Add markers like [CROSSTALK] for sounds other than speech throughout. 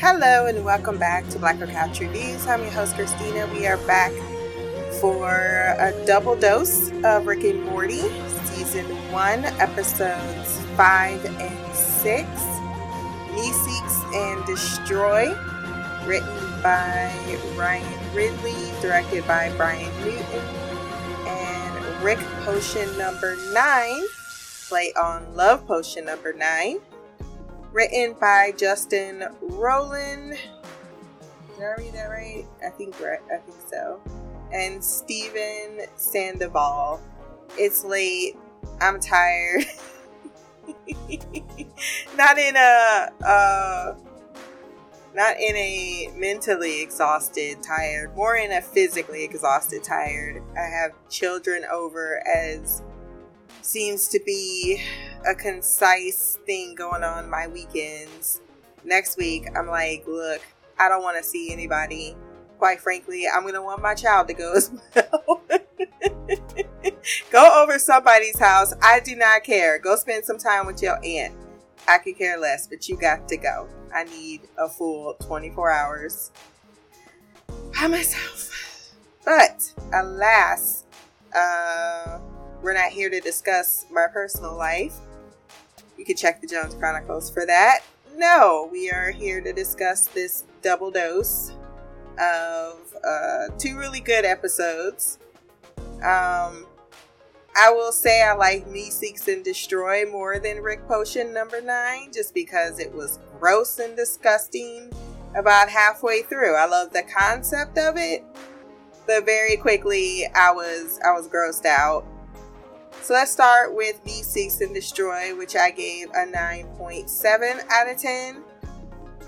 Hello and welcome back to Black Couch Reviews. I'm your host Christina. We are back for a double dose of Rick and Morty, season one, episodes five and six. Meeseeks and Destroy, written by Ryan Ridley, directed by Bryan Newton, and Rick Potion number nine, play on Love Potion number nine written by Justin Roiland. Did I read that right? I think right. I think so. And Stephen Sandoval. It's late. I'm tired. [LAUGHS] not in a uh, not in a mentally exhausted tired, more in a physically exhausted tired. I have children over as seems to be a concise thing going on my weekends. Next week, I'm like, look, I don't want to see anybody. Quite frankly, I'm going to want my child to go as well. [LAUGHS] go over somebody's house. I do not care. Go spend some time with your aunt. I could care less, but you got to go. I need a full 24 hours by myself. But alas, uh, we're not here to discuss my personal life. You can check the Jones Chronicles for that. No, we are here to discuss this double dose of uh, two really good episodes. Um, I will say I like Meeseeks and Destroy more than Rick Potion number nine, just because it was gross and disgusting about halfway through. I love the concept of it, but very quickly I was I was grossed out. So let's start with Meeseeks and Destroy, which I gave a 9.7 out of 10.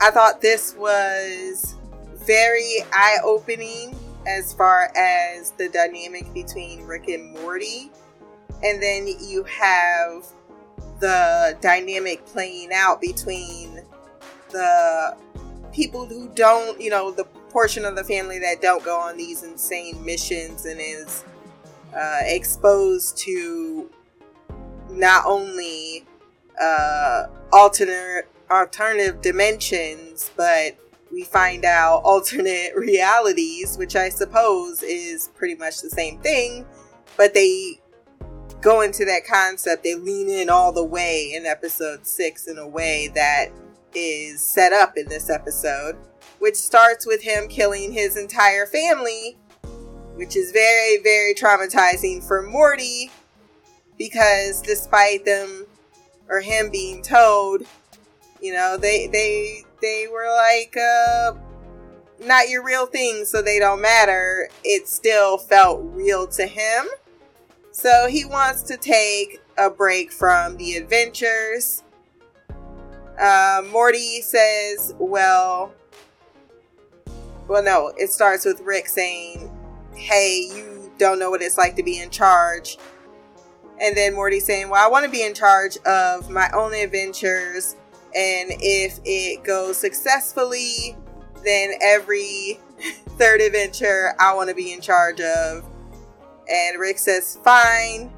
I thought this was very eye opening as far as the dynamic between Rick and Morty. And then you have the dynamic playing out between the people who don't, you know, the portion of the family that don't go on these insane missions and is uh, exposed to not only uh, alternate alternative dimensions, but we find out [LAUGHS] alternate realities, which I suppose is pretty much the same thing, but they go into that concept, they lean in all the way in episode six in a way that is set up in this episode, which starts with him killing his entire family which is very, very traumatizing for Morty because despite them or him being told, you know, they they they were like uh not your real thing so they don't matter. It still felt real to him. So he wants to take a break from the adventures. Uh, Morty says, well, well, no, it starts with Rick saying, hey, you don't know what it's like to be in charge. And then Morty saying, well, I want to be in charge of my own adventures. And if it goes successfully, then every [LAUGHS] third adventure I want to be in charge of. And Rick says, fine,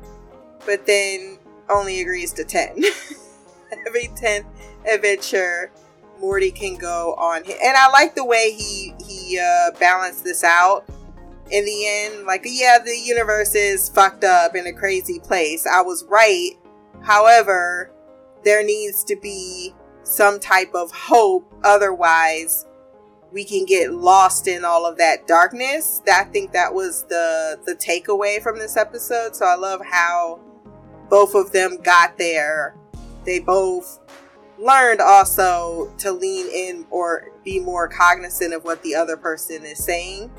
but then only agrees to 10. [LAUGHS] every 10th adventure, Morty can go on. And I like the way he, he uh, balanced this out in the end, like, yeah, the universe is fucked up in a crazy place. I was right. However, there needs to be some type of hope. Otherwise, we can get lost in all of that darkness. I think that was the the takeaway from this episode. So I love how both of them got there. They both learned also to lean in or be more cognizant of what the other person is saying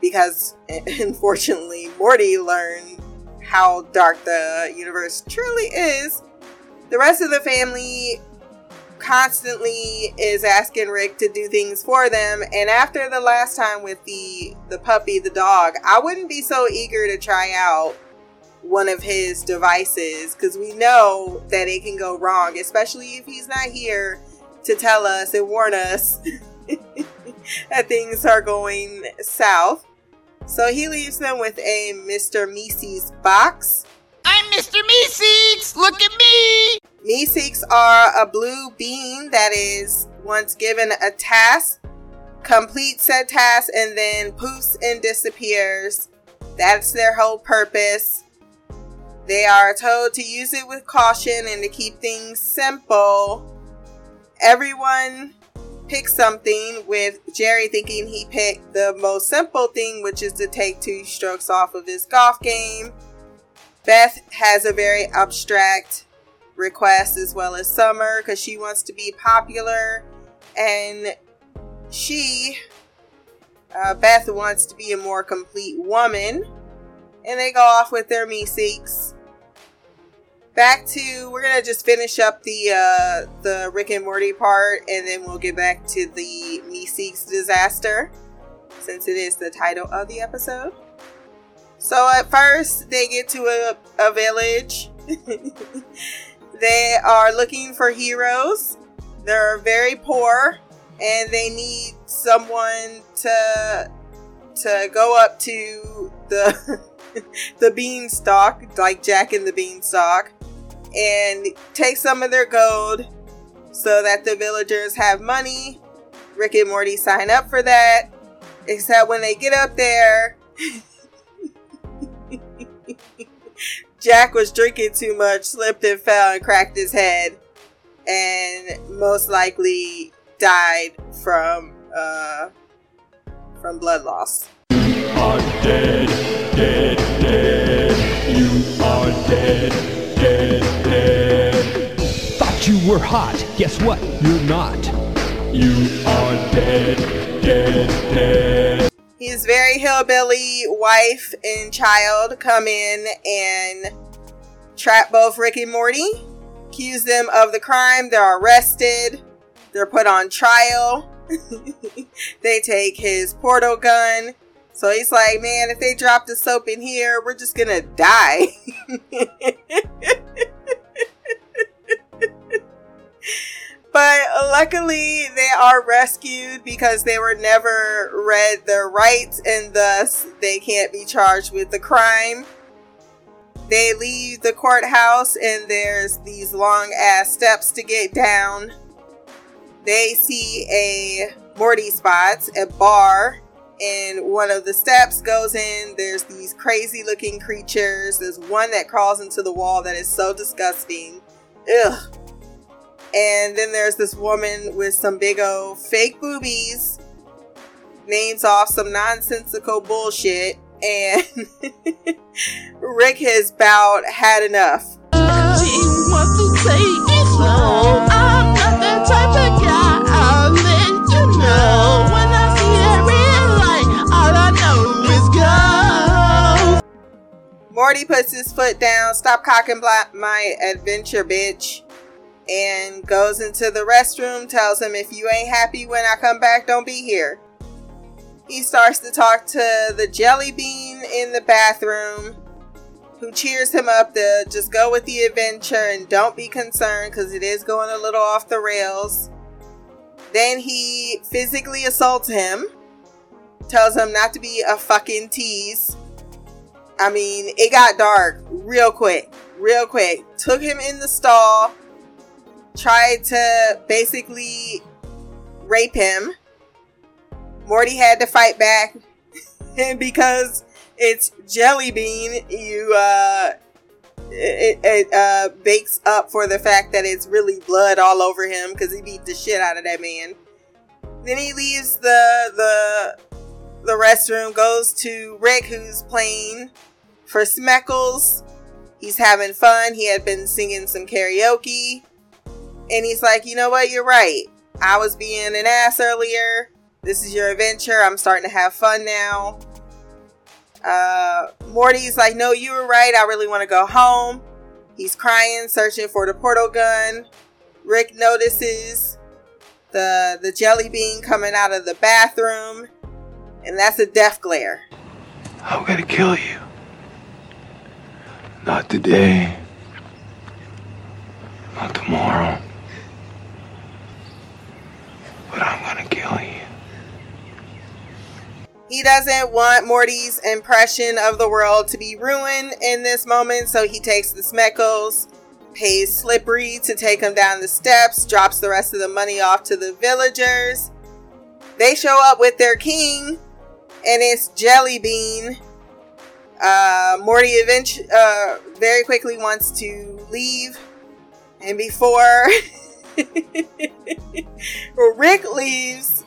because [LAUGHS] unfortunately Morty learned how dark the universe truly is. The rest of the family constantly is asking Rick to do things for them and after the last time with the the puppy the dog I wouldn't be so eager to try out one of his devices cuz we know that it can go wrong especially if he's not here to tell us and warn us [LAUGHS] [LAUGHS] that things are going south so he leaves them with a Mr. Meeseeks box. I'm Mr. Meeseeks! Look at me! Meeseeks are a blue bean that is once given a task, completes said task, and then poofs and disappears. That's their whole purpose. They are told to use it with caution and to keep things simple. Everyone picks something, with Jerry thinking he picked the most simple thing, which is to take two strokes off of his golf game. Beth has a very abstract request as well as Summer because she wants to be popular and she, uh, Beth, wants to be a more complete woman. And they go off with their Meeseeks. Back to we're gonna just finish up the uh, the Rick and Morty part, and then we'll get back to the Meeseeks disaster, since it is the title of the episode. So at first, they get to a, a village. [LAUGHS] they are looking for heroes. They're very poor, and they need someone to to go up to the [LAUGHS] the beanstalk, like Jack and the Beanstalk, and take some of their gold so that the villagers have money. Rick and Morty sign up for that. Except when they get up there, [LAUGHS] Jack was drinking too much, slipped and fell, and cracked his head, and most likely died from uh, from blood loss. You are dead, dead, dead. You are dead, were hot. Guess what? You're not. You are dead, dead, dead. His very hillbilly wife and child come in and trap both Rick and Morty, accuse them of the crime. They're arrested. They're put on trial. [LAUGHS] they take his portal gun. So he's like, man, if they drop the soap in here, we're just gonna die. [LAUGHS] but luckily, they are rescued because they were never read their rights and thus they can't be charged with the crime. They leave the courthouse and there's these long ass steps to get down. They see a Morty spots, a bar, and one of the steps goes in. There's these crazy looking creatures. There's one that crawls into the wall that is so disgusting. Ugh. And then there's this woman with some big old fake boobies, names off some nonsensical bullshit, and [LAUGHS] Rick has about had enough. Morty puts his foot down, stop cocking my adventure, bitch, and goes into the restroom, tells him if you ain't happy when I come back, don't be here. He starts to talk to the jelly bean in the bathroom, who cheers him up to just go with the adventure and don't be concerned because it is going a little off the rails. Then he physically assaults him, tells him not to be a fucking tease. I mean, it got dark real quick, real quick. Took him in the stall, tried to basically rape him. Morty had to fight back, [LAUGHS] and because it's jelly bean, you uh, it, it uh bakes up for the fact that it's really blood all over him because he beat the shit out of that man. Then he leaves the the the restroom, goes to Rick, who's playing for Schmeckles. He's having fun. He had been singing some karaoke. And he's like, you know what? You're right. I was being an ass earlier. This is your adventure. I'm starting to have fun now. Uh, Morty's like, no, you were right. I really want to go home. He's crying, searching for the portal gun. Rick notices the the jelly bean coming out of the bathroom, and that's a death glare. I'm gonna kill you. Not today. Not tomorrow. But I'm gonna kill you. He doesn't want Morty's impression of the world to be ruined in this moment, so he takes the Schmeckles, pays Slippery to take him down the steps, drops the rest of the money off to the villagers. They show up with their king, and it's Jelly Bean. Uh, Morty eventually, uh, very quickly wants to leave, and before [LAUGHS] [LAUGHS] Rick leaves,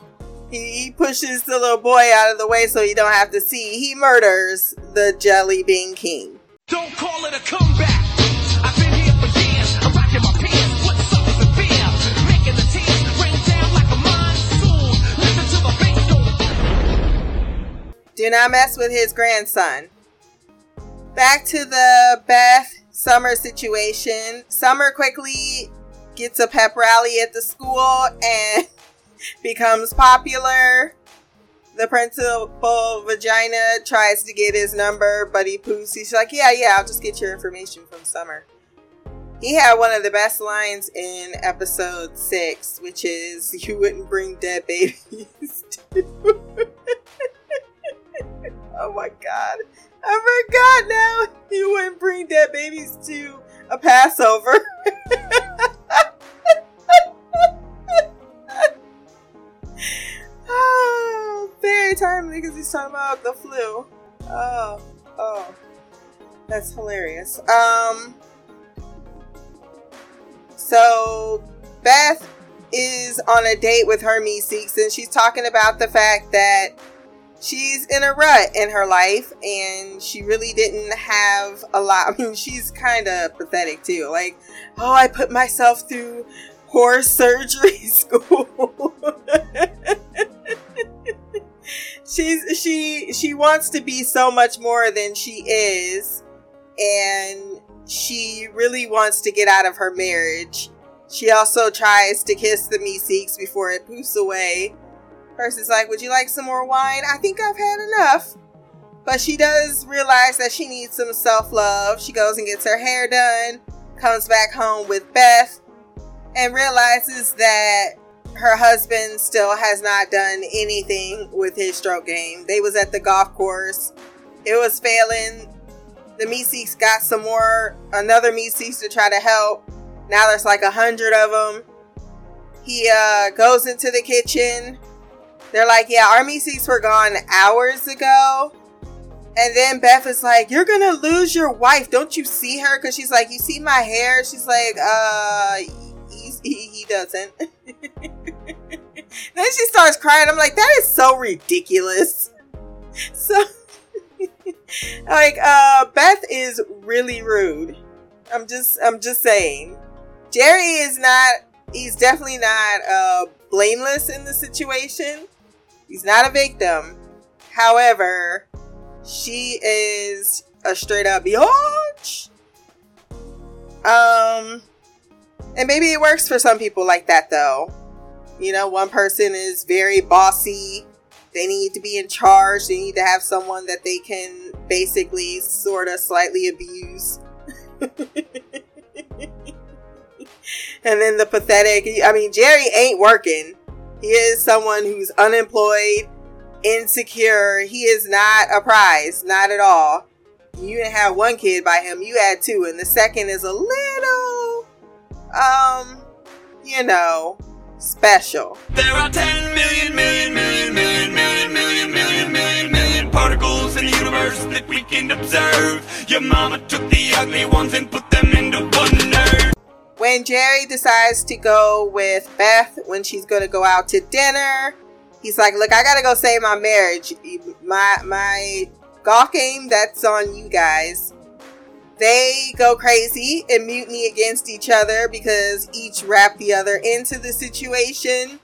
he, he pushes the little boy out of the way so he don't have to see. He murders the Jelly Bean King. Don't call it a comeback. I've been here for years. I'm rocking my pants. What's up with the? Making the tears rain down like a monsoon. Listen to the bass go. Do not mess with his grandson. Back to the Beth Summer situation. Summer quickly gets a pep rally at the school and [LAUGHS] becomes popular. The principal vagina tries to get his number, but he poos. He's like, Yeah, yeah, I'll just get your information from Summer. He had one of the best lines in episode six, which is, You wouldn't bring dead babies [LAUGHS] [LAUGHS] oh my god. I forgot now. You wouldn't bring dead babies to a Passover. Because he's talking about the flu. Oh, oh. That's hilarious. Um so Beth is on a date with her Meeseeks and she's talking about the fact that she's in a rut in her life and she really didn't have a lot. [LAUGHS] I mean, she's kind of pathetic too. Like, oh, I put myself through horse [LAUGHS] surgery school. [LAUGHS] she's she she wants to be so much more than she is and she really wants to get out of her marriage. She also tries to kiss the Meeseeks before it poofs away. Person's like, Would you like some more wine? I think I've had enough. But she does realize that she needs some self love. She goes and gets her hair done, comes back home with Beth, and realizes that her husband still has not done anything with his stroke game. They was at the golf course. It was failing. The Meeseeks got some more, another Meeseeks to try to help. Now there's like a hundred of them. He uh, goes into the kitchen. They're like, yeah, our Meeseeks were gone hours ago. And then Beth is like, You're gonna lose your wife. Don't you see her? Because she's like, You see my hair? She's like, Uh, he, he, he doesn't. [LAUGHS] then she starts crying. I'm like, That is so ridiculous. So, [LAUGHS] like, uh, Beth is really rude. I'm just, I'm just saying. Jerry is not, he's definitely not, uh, blameless in the situation. He's not a victim. However, she is a straight up biatch. Um, and maybe it works for some people like that though. You know, one person is very bossy. They need to be in charge. They need to have someone that they can basically sort of slightly abuse. [LAUGHS] and then the pathetic, I mean, Jerry ain't working. He is someone who's unemployed insecure. He is not a prize, not at all. You didn't have one kid by him, you had two, and the second is a little, um, you know, special. There are 10 million, million, million, million, million, million, million, million, million particles in the universe that we can observe. Your mama took the ugly ones and put them into one nerd. When Jerry decides to go with Beth when she's going to go out to dinner, he's like, "Look, I got to go save my marriage. My my golf game that's on you guys." They go crazy and mutiny against each other because each wrapped the other into the situation.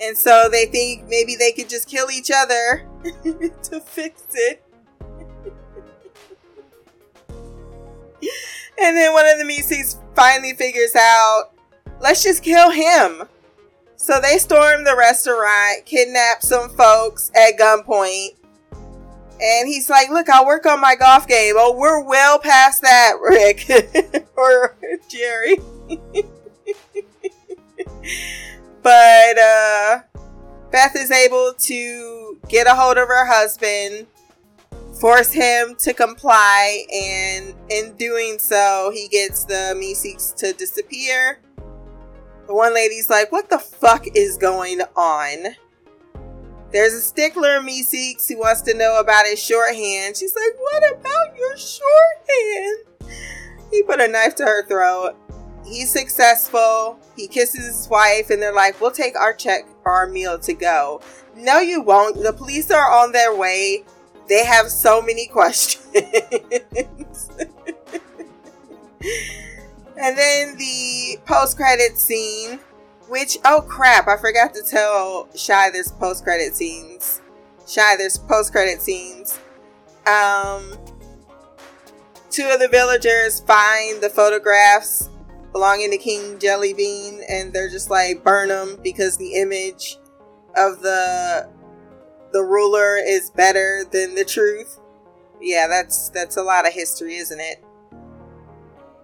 And so they think maybe they could just kill each other [LAUGHS] to fix it. [LAUGHS] and then one of the Meeseeks finally figures out, let's just kill him. So they storm the restaurant, kidnap some folks at gunpoint. And he's like, Look, I'll work on my golf game. Oh, we're well past that, [LAUGHS] Rick. or Jerry. but uh, Beth is able to get a hold of her husband, force him to comply, and in doing so, he gets the Meeseeks to disappear. The one lady's like, What the fuck is going on? There's a stickler Meeseeks who wants to know about his shorthand. She's like, What about your shorthand? He put a knife to her throat. He's successful. He kisses his wife, and they're like, We'll take our check for our meal to go. No, you won't. The police are on their way. They have so many [LAUGHS] questions. [LAUGHS] and then the post credit scene, which, oh crap, I forgot to tell Shy there's post credit scenes. Shy, there's post credit scenes. Um, two of the villagers find the photographs belonging to King Jellybean, and they're just like burn them because the image of the the ruler is better than the truth. Yeah, that's that's a lot of history, isn't it?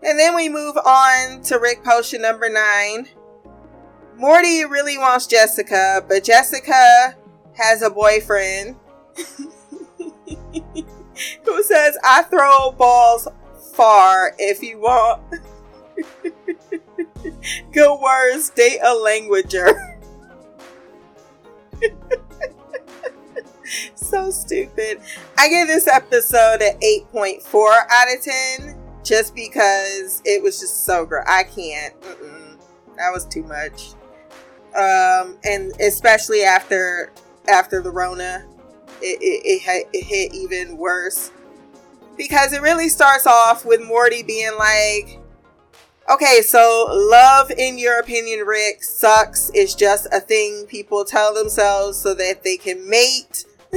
And then we move on to Rick Potion number nine. Morty really wants Jessica, but Jessica has a boyfriend [LAUGHS] who says, I throw balls far if you want. [LAUGHS] Good words, date a languager. [LAUGHS] so stupid. I give this episode an 8.4 out of 10 just because it was just so great. I can't. Mm-mm. That was too much. Um, and especially after after the Rona, it, it, it, it hit even worse because it really starts off with Morty being like, okay, so love, in your opinion, Rick, sucks. It's just a thing people tell themselves so that they can mate. [LAUGHS]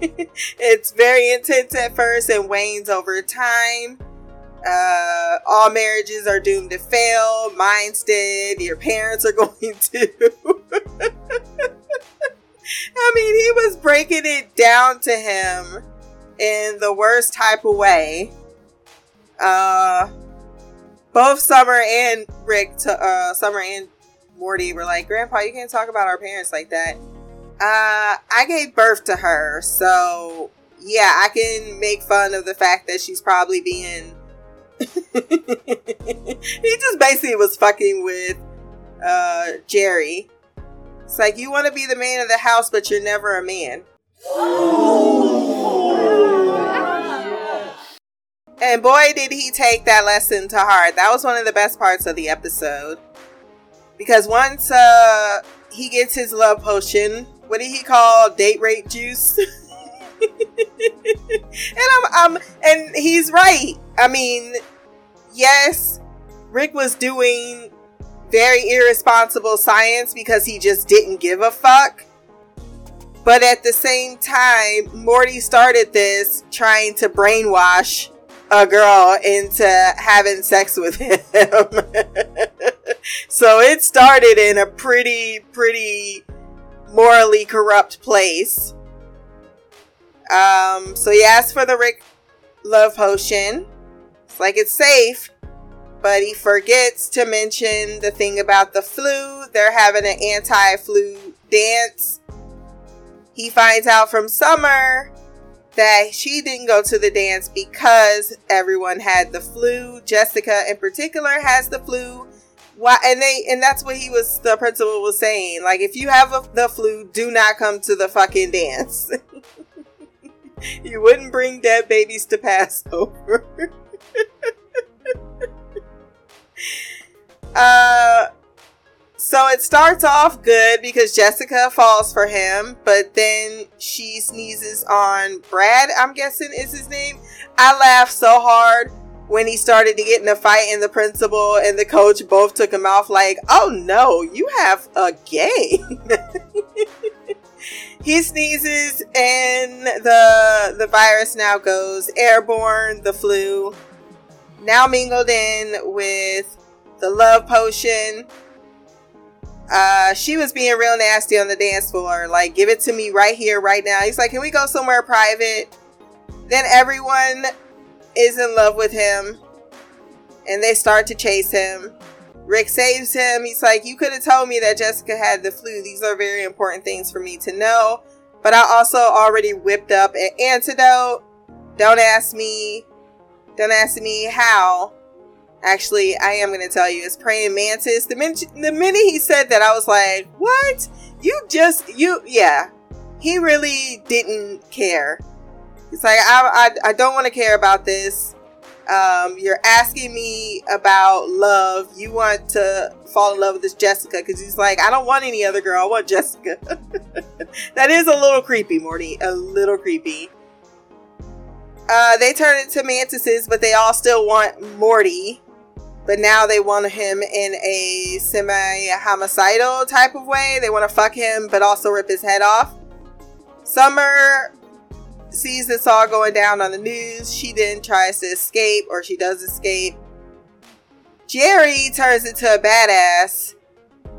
it's very intense at first and wanes over time. Uh, all marriages are doomed to fail. Mine's did. Your parents are [LAUGHS] going to. I mean, he was breaking it down to him in the worst type of way. Uh, both Summer and Rick, to, uh, Summer and Morty were like, Grandpa, you can't talk about our parents like that. Uh, I gave birth to her, so yeah, I can make fun of the fact that she's probably being. [LAUGHS] he just basically was fucking with uh, Jerry. It's like you want to be the man of the house, but you're never a man. [LAUGHS] And boy, did he take that lesson to heart. That was one of the best parts of the episode. Because once uh, he gets his love potion, what did he call date rape juice? [LAUGHS] and I'm, I'm, and he's right. I mean, yes, Rick was doing very irresponsible science because he just didn't give a fuck. But at the same time, Morty started this trying to brainwash a girl into having sex with him. [LAUGHS] so it started in a pretty, pretty morally corrupt place. Um, so he asked for the Rick love potion. It's like it's safe, but he forgets to mention the thing about the flu. They're having an anti flu dance. He finds out from Summer that she didn't go to the dance because everyone had the flu. Jessica, in particular, has the flu. Why? And they and that's what he was. The principal was saying, like, if you have a, the flu, do not come to the fucking dance. [LAUGHS] you wouldn't bring dead babies to Passover. [LAUGHS] [LAUGHS] uh so it starts off good because Jessica falls for him, but then she sneezes on Brad, I'm guessing is his name. I laughed so hard when he started to get in a fight and the principal and the coach both took him off like, "Oh no, you have a game." [LAUGHS] he sneezes and the the virus now goes airborne, the flu now mingled in with the love potion uh, she was being real nasty on the dance floor. Like, give it to me right here, right now. He's like, can we go somewhere private? Then everyone is in love with him and they start to chase him. Rick saves him. He's like, You could have told me that Jessica had the flu. These are very important things for me to know. But I also already whipped up an antidote. Don't ask me. Don't ask me how. Actually, I am going to tell you. It's praying mantis. The minute, the minute he said that, I was like, "What? You just you? Yeah." He really didn't care. He's like, "I I, I don't want to care about this. Um, you're asking me about love. You want to fall in love with this Jessica because he's like, I don't want any other girl. I want Jessica. [LAUGHS] that is a little creepy, Morty. A little creepy. Uh, they turn into mantises, but they all still want Morty. But now they want him in a semi homicidal type of way. They want to fuck him, but also rip his head off. Summer sees this all going down on the news. She then tries to escape, or she does escape. Jerry turns into a badass.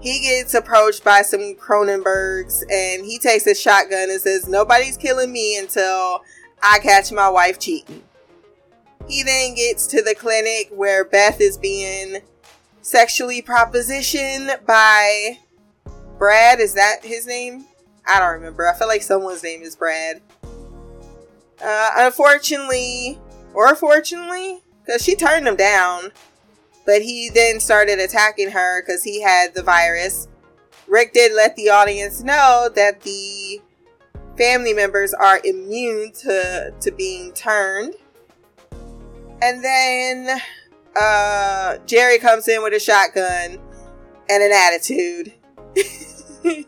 He gets approached by some Cronenbergs and he takes a shotgun and says, Nobody's killing me until I catch my wife cheating. He then gets to the clinic where Beth is being sexually propositioned by Brad. Is that his name? I don't remember. I feel like someone's name is Brad. Uh, unfortunately, or fortunately, because she turned him down, but he then started attacking her because he had the virus. Rick did let the audience know that the family members are immune to, to being turned. And then uh, Jerry comes in with a shotgun and an attitude. [LAUGHS]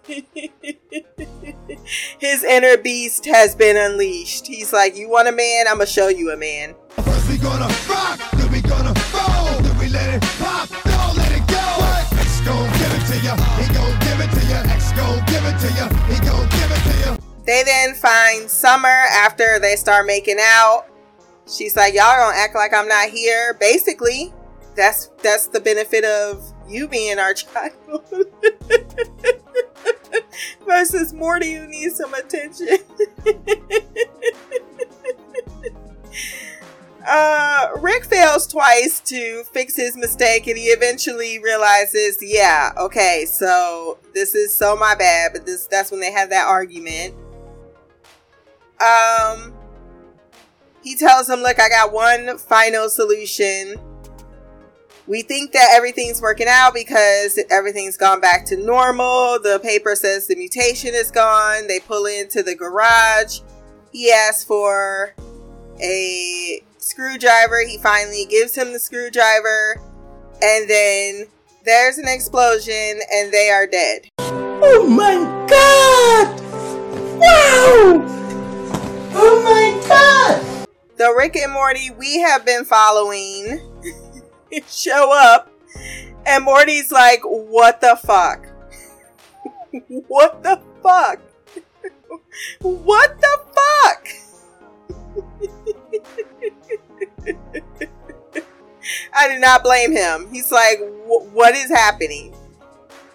His inner beast has been unleashed. He's like, You want a man? I'm to show you a man. First we gonna rock, then we gonna They then find Summer after they start making out. She's like, Y'all gonna act like I'm not here. Basically, that's that's the benefit of you being our child. [LAUGHS] Versus Morty who needs some attention. [LAUGHS] uh, Rick fails twice to fix his mistake and he eventually realizes, yeah, okay, so this is so my bad, but this that's when they have that argument. Um he tells him, Look, I got one final solution. We think that everything's working out because everything's gone back to normal. The paper says the mutation is gone. They pull into the garage. He asks for a screwdriver. He finally gives him the screwdriver. And then there's an explosion and they are dead. Oh my god! Wow! Oh my god! The Rick and Morty we have been following [LAUGHS] show up, and Morty's like, What the fuck? [LAUGHS] what the fuck? [LAUGHS] what the fuck? I do not blame him. He's like, What is happening?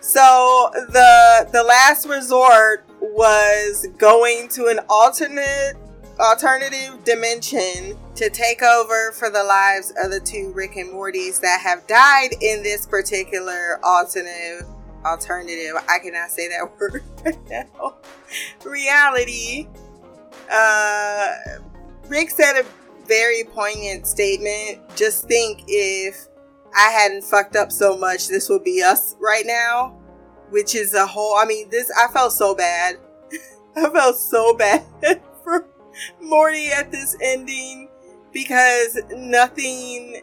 So the the last resort was going to an alternate alternative dimension to take over for the lives of the two Rick and Mortys that have died in this particular alternative alternative. I cannot say that [LAUGHS] word now. Reality. Uh Rick said a very poignant statement. Just think if I hadn't fucked up so much this would be us right now which is a whole I mean this I felt so bad. [LAUGHS] I felt so bad [LAUGHS] Morty at this ending because nothing,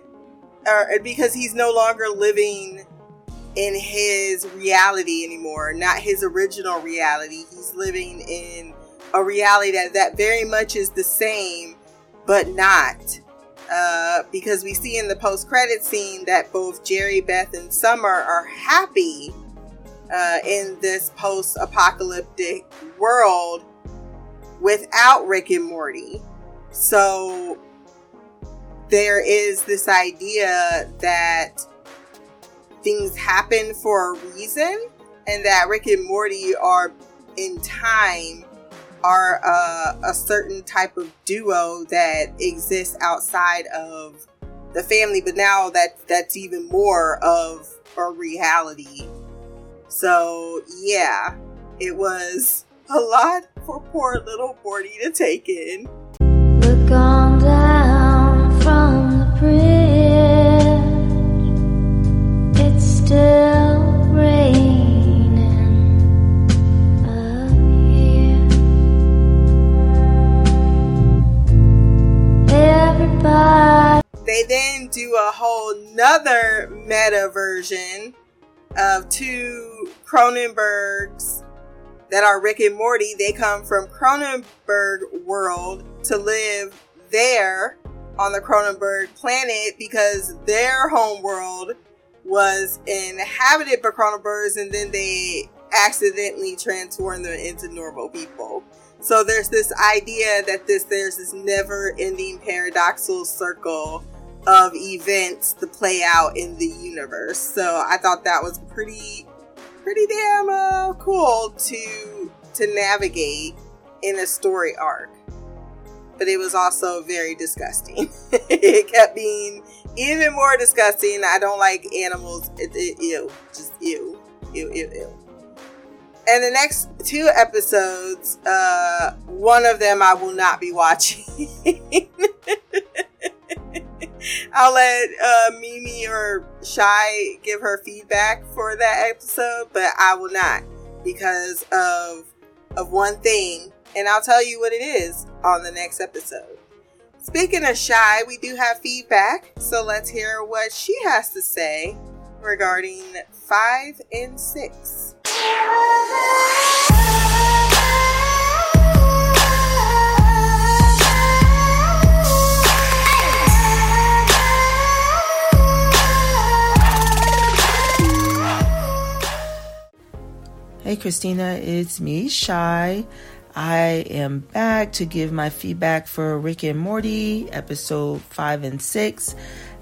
or because he's no longer living in his reality anymore, not his original reality. He's living in a reality that, that very much is the same, but not. Uh, because we see in the post credit scene that both Jerry, Beth, and Summer are happy uh, in this post apocalyptic world without Rick and Morty. So there is this idea that things happen for a reason and that Rick and Morty are in time are a, a certain type of duo that exists outside of the family but now that that's even more of a reality so yeah it was a lot for poor little Morty to take in. Look on down from the bridge. It's still raining up here. Everybody. They then do a whole nother meta version of two Cronenberg's that are Rick and Morty. They come from Cronenberg world to live there on the Cronenberg planet because their home world was inhabited by Cronenbergs and then they accidentally transformed them into normal people. So there's this idea that this there's this never-ending paradoxical circle of events to play out in the universe. So I thought that was pretty pretty damn uh, cool to to navigate in a story arc. But it was also very disgusting. [LAUGHS] it kept being even more disgusting. I don't like animals. It, it, ew, just ew, ew, ew, ew. And the next two episodes, uh, one of them I will not be watching. [LAUGHS] I'll let uh, Mimi or Shy give her feedback for that episode, but I will not because of of one thing, and I'll tell you what it is on the next episode. Speaking of Shy, we do have feedback, so let's hear what she has to say regarding five and six. Hey Christina, it's me, Shy. I am back to give my feedback for Rick and Morty, episode 5 and 6.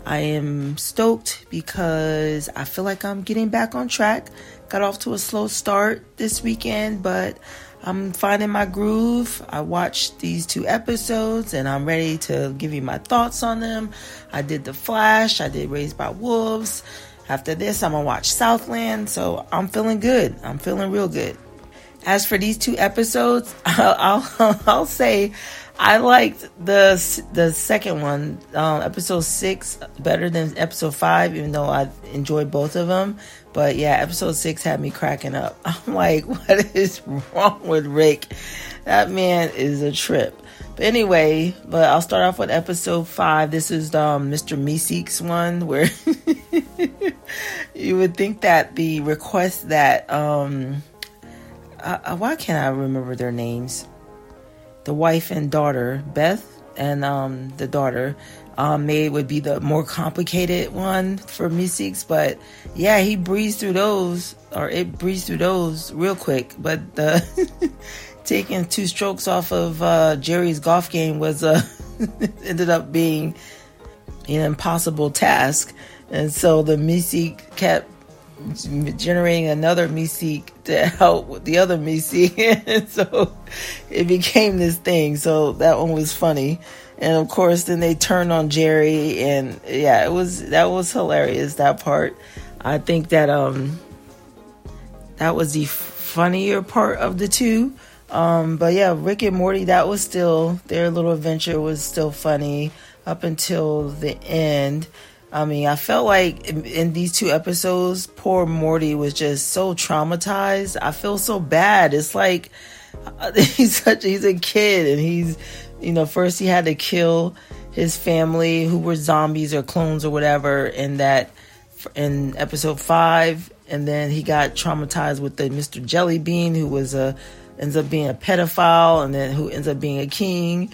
I am stoked because I feel like I'm getting back on track. Got off to a slow start this weekend, but I'm finding my groove. I watched these two episodes and I'm ready to give you my thoughts on them. I did The Flash, I did Raised by Wolves. After this, I'm gonna watch Southland, so I'm feeling good. I'm feeling real good. As for these two episodes, [LAUGHS] I'll [LAUGHS] I'll, say I liked the the second one, um, episode six, better than episode five, even though I enjoyed both of them. But yeah, episode six had me cracking up. [LAUGHS] I'm like, what is wrong with Rick? That man is a trip. But anyway, but I'll start off with episode five. This is um, Mr. Meeseeks one where [LAUGHS] you would think that the request that um, uh, why can't I remember their names? The wife and daughter, Beth and um, the daughter, um, made would be the more complicated one for Meeseeks. But yeah, he breezed through those, or it breezed through those real quick. But the [LAUGHS] taking two strokes off of uh, Jerry's golf game was uh, [LAUGHS] ended up being an impossible task, and so the Meeseek kept generating another Meeseek to help with the other Meeseek, [LAUGHS] and so it became this thing. So that one was funny, and of course, then they turned on Jerry, and yeah, it was that was hilarious. That part, I think that um that was the funnier part of the two. Um, but yeah, Rick and Morty, that was still their little adventure was still funny up until the end. I mean, I felt like in, in these two episodes, poor Morty was just so traumatized. I feel so bad. It's like [LAUGHS] he's such he's a kid and he's you know first he had to kill his family who were zombies or clones or whatever in that in episode 5 and then he got traumatized with the Mr. Jellybean who was a ends up being a pedophile and then who ends up being a king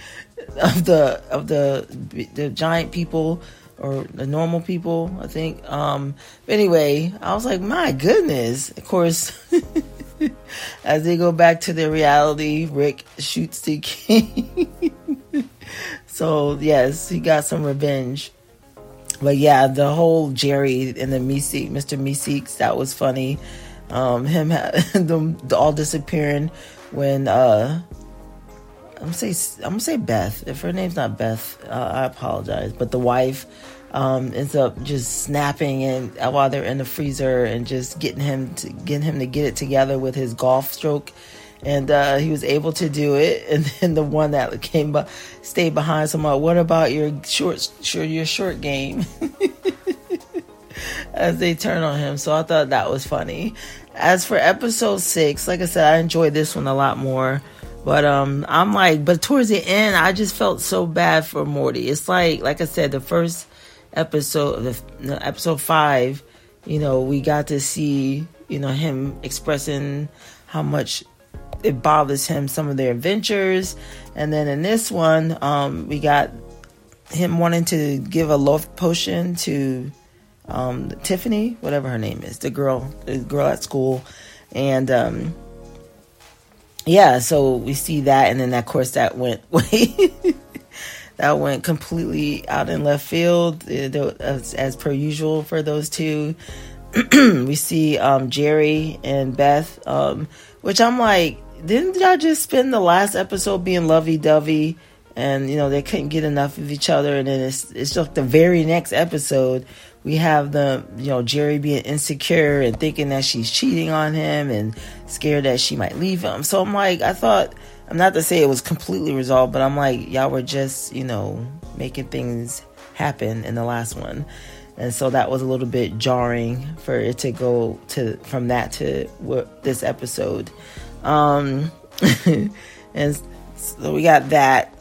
of the of the the giant people or the normal people I think. Um but anyway I was like my goodness. Of course [LAUGHS] as they go back to their reality Rick shoots the king. [LAUGHS] So yes he got some revenge. But yeah the whole Jerry and the Meeseek Mr. Meeseeks that was funny um, him [LAUGHS] them all disappearing when uh, I'm gonna say I'm gonna say Beth. If her name's not Beth, uh, I apologize. But the wife um, ends up just snapping and while they're in the freezer and just getting him to getting him to get it together with his golf stroke. And uh, he was able to do it, [LAUGHS] and then the one that came, but stayed behind. Someone, what about your short, sure, your short game? [LAUGHS] [LAUGHS] As they turn on him, so I thought that was funny. As for episode six, like I said, I enjoyed this one a lot more. But um I'm like, but towards the end, I just felt so bad for Morty. It's like like I said, the first episode, the, the episode five, you know, we got to see, you know, him expressing how much it bothers him some of their adventures, and then in this one, um, we got him wanting to give a love potion to um, Tiffany, whatever her name is, the girl, the girl at school, and um, yeah, so we see that, and then that course that went [LAUGHS] way. that went completely out in left field, uh, as, as per usual for those two. [CLEARS THROAT] we see um, Jerry and Beth, um, which I'm like, didn't y'all just spend the last episode being lovey dovey? And you know they couldn't get enough of each other, and then it's it's just the very next episode we have the you know Jerry being insecure and thinking that she's cheating on him and scared that she might leave him. So I'm like, I thought I'm not to say it was completely resolved, but I'm like, y'all were just you know making things happen in the last one, and so that was a little bit jarring for it to go to from that to what this episode. Um, [LAUGHS] and so we got that.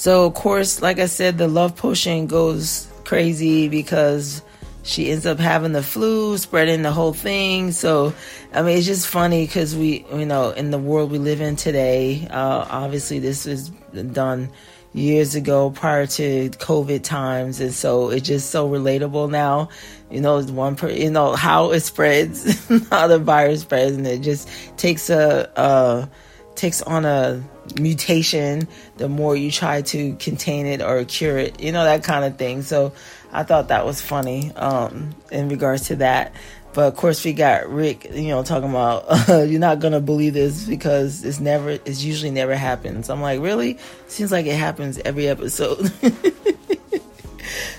So of course, like I said, the love potion goes crazy because she ends up having the flu, spreading the whole thing. So, I mean, it's just funny because we, you know, in the world we live in today, uh, obviously this was done years ago prior to COVID times. And so it's just so relatable now. You know, one per, you know, how it spreads, [LAUGHS] how the virus spreads, and it just takes a, uh, takes on a mutation the more you try to contain it or cure it, you know, that kind of thing. So I thought that was funny um, in regards to that. But of course, we got Rick, you know, talking about uh, [LAUGHS] you're not gonna believe this because it's never, it's usually never happens. I'm like, really? Seems like it happens every episode. [LAUGHS]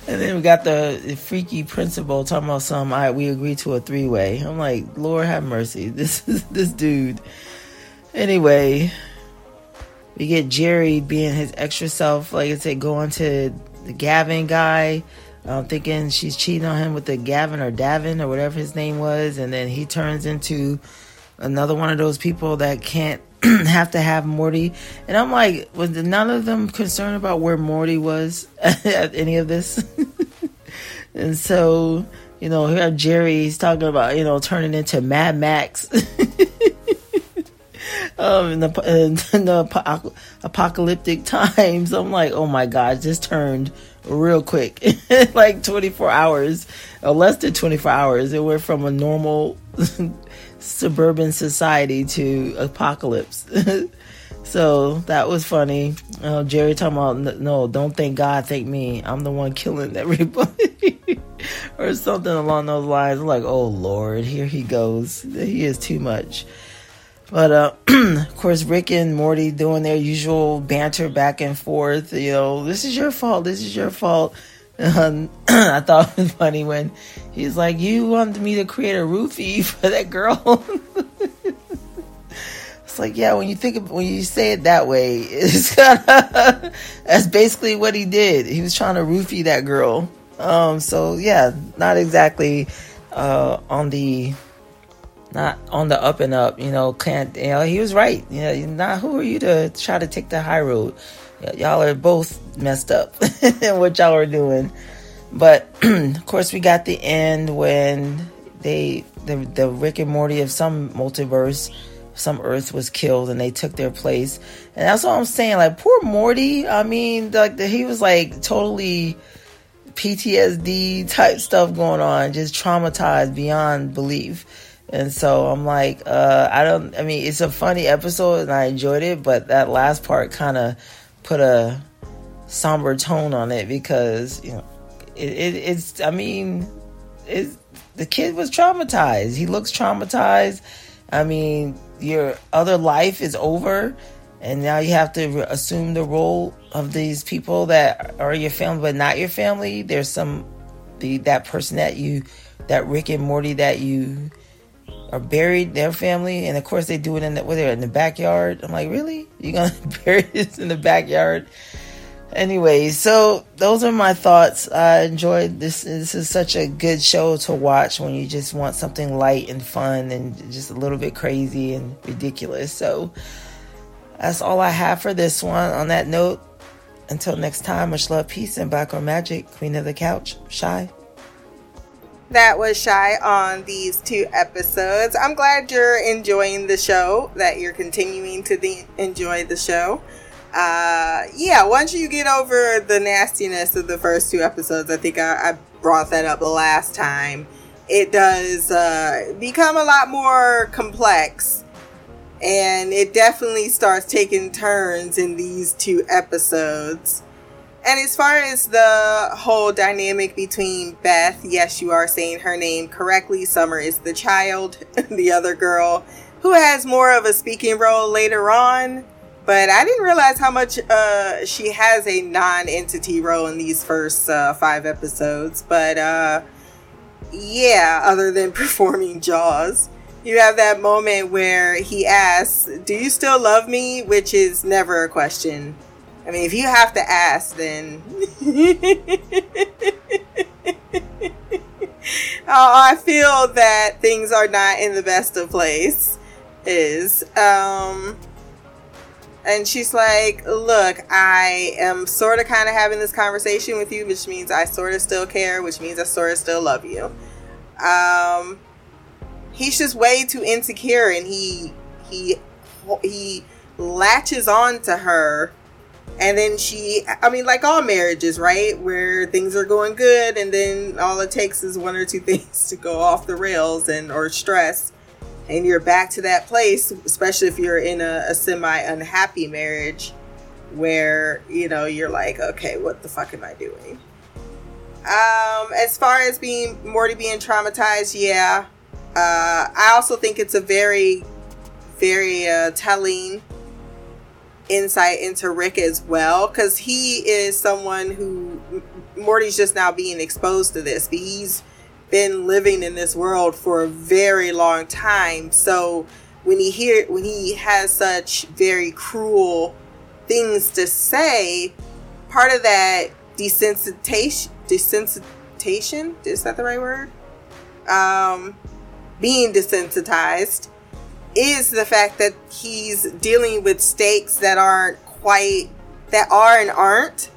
and then we got the, the freaky principal talking about some. I we agreed to a three way. I'm like, Lord have mercy. [LAUGHS] This is this dude. Anyway, we get Jerry being his extra self, like I said, going to the Gavin guy, um, thinking she's cheating on him with the Gavin or Davin or whatever his name was, and then he turns into another one of those people that can't [CLEARS THROAT] have to have Morty. And I'm like, was none of them concerned about where Morty was [LAUGHS] at any of this? [LAUGHS] and so, you know, here Jerry's talking about, you know, turning into Mad Max. [LAUGHS] um, in the, in [LAUGHS] the apocalyptic [LAUGHS] times. I'm like, oh my god, this turned real quick, [LAUGHS] like 24 hours, or less than 24 hours. It went from a normal suburban society to apocalypse. so that was funny. Uh, Jerry talking about, no, don't thank God, thank me. I'm the one killing everybody. or something along those lines. I'm like, oh Lord, here he goes. He is too much. But uh, [CLEARS THROAT] of course, Rick and Morty doing their usual banter back and forth. You know, this is your fault. This is your fault. Um, [CLEARS THROAT] I thought it was funny when he's like, "You wanted me to create a roofie [LAUGHS] for that girl." [LAUGHS] it's like, yeah, when you think of, when you say it that way, [LAUGHS] it's kinda, that's basically what he did. He was trying to roofie that girl. Um, so yeah, not exactly uh, on the not on the up and up. You know, can't. You know, he was right. You know, not who are you to try to take the high road? Y'all are both messed up [LAUGHS] in what y'all are doing. But [CLEARS THROAT] of course, we got the end when they the the Rick and Morty of some multiverse. Some Earth was killed and they took their place, and that's what I'm saying. Like poor Morty. I mean, like he was like totally PTSD type stuff going on, just traumatized beyond belief. And so I'm like, uh, I don't, I mean, it's a funny episode and I enjoyed it, but that last part kind of put a somber tone on it because, you know, it, it, it's, I mean, it's, the kid was traumatized. He looks traumatized. I mean, your other life is over and now you have to assume the role of these people that are your family but not your family. There's some, the, that person that you, that Rick and Morty that you, are buried their family and of course they do it in the where they're in the backyard. I'm like really? You're gonna [LAUGHS] bury this in the backyard? Anyway so those are my thoughts. I enjoyed this. This is such a good show to watch when you just want something light and fun and just a little bit crazy and ridiculous. So that's all i have for this one. On that note until next time, much love, peace, and black or magic. Queen of the couch, shy. That was Shy on these two episodes. I'm glad you're enjoying the show, that you're continuing to enjoy the show. Uh, yeah, once you get over the nastiness of the first two episodes, I think I, I brought that up the last time. It does uh, become a lot more complex, and it definitely starts taking turns in these two episodes. And as far as the whole dynamic between Beth, yes, you are saying her name correctly. Summer is the child, [LAUGHS] the other girl who has more of a speaking role later on. But I didn't realize how much uh, she has a non entity role in these first uh, five episodes. But uh, yeah, other than [LAUGHS] performing Jaws, you have that moment where he asks, Do you still love me? Which is never a question. I mean, if you have to ask, then. [LAUGHS] I feel that things are not in the best of place. Is um, and she's like, "Look, I am sort of kind of having this conversation with you, which means I sort of still care, which means I sort of still love you." Um, he's just way too insecure, and he he he latches on to her and then she i mean like all marriages right? Where things are going good and then all it takes is one or two [LAUGHS] things to go off the rails and or stress. And you're back to that place especially if you're in a, a semi unhappy marriage where you know you're like okay what the fuck am i doing? Um as far as being morty being traumatized yeah. Uh i also think it's a very very uh telling insight into Rick as well because he is someone who Morty's just now being exposed to this. He's been living in this world for a very long time. So when he hear when he has such very cruel things to say, part of that desensitization desensitization is that the right word? Um, being desensitized is the fact that he's dealing with stakes that aren't quite that are and aren't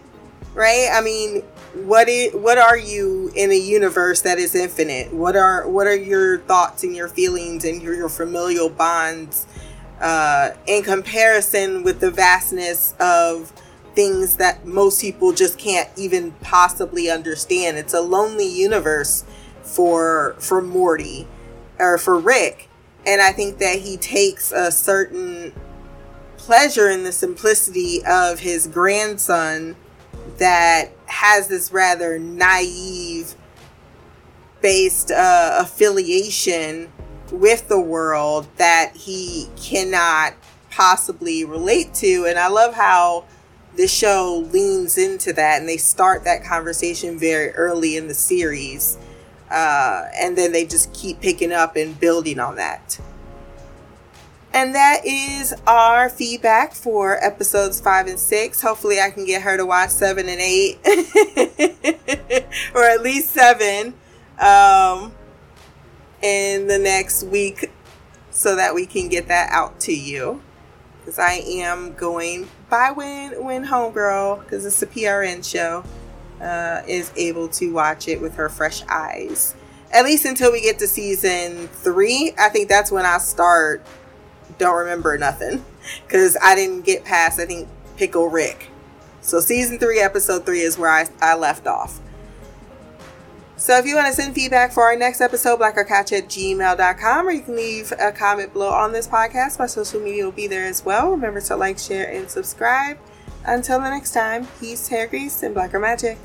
right? I mean what is what are you in a universe that is infinite? What are what are your thoughts and your feelings and your, your familial bonds uh, in comparison with the vastness of things that most people just can't even possibly understand? It's a lonely universe for for morty or for rick and I think that he takes a certain pleasure in the simplicity of his grandson that has this rather naive based uh, affiliation with the world that he cannot possibly relate to. And I love how the show leans into that and they start that conversation very early in the series uh, and then they just keep picking up and building on that. And that is our feedback for episodes five and six. Hopefully, I can get her to watch seven and eight, [LAUGHS] or at least seven, um, in the next week, so that we can get that out to you. Because I am going by when when Homegirl, because it's a PRN show uh, is able to watch it with her fresh eyes. At least until we get to season three. I think that's when I start. Don't remember nothing. Because I didn't get past, I think, Pickle Rick. So season three, episode three is where I, I left off. So if you want to send feedback for our next episode, blackorcouch at gmail.com, or you can leave a comment below on this podcast. My social media will be there as well. Remember to like, share, and subscribe. Until the next time, peace, hair grease, and blacker magic.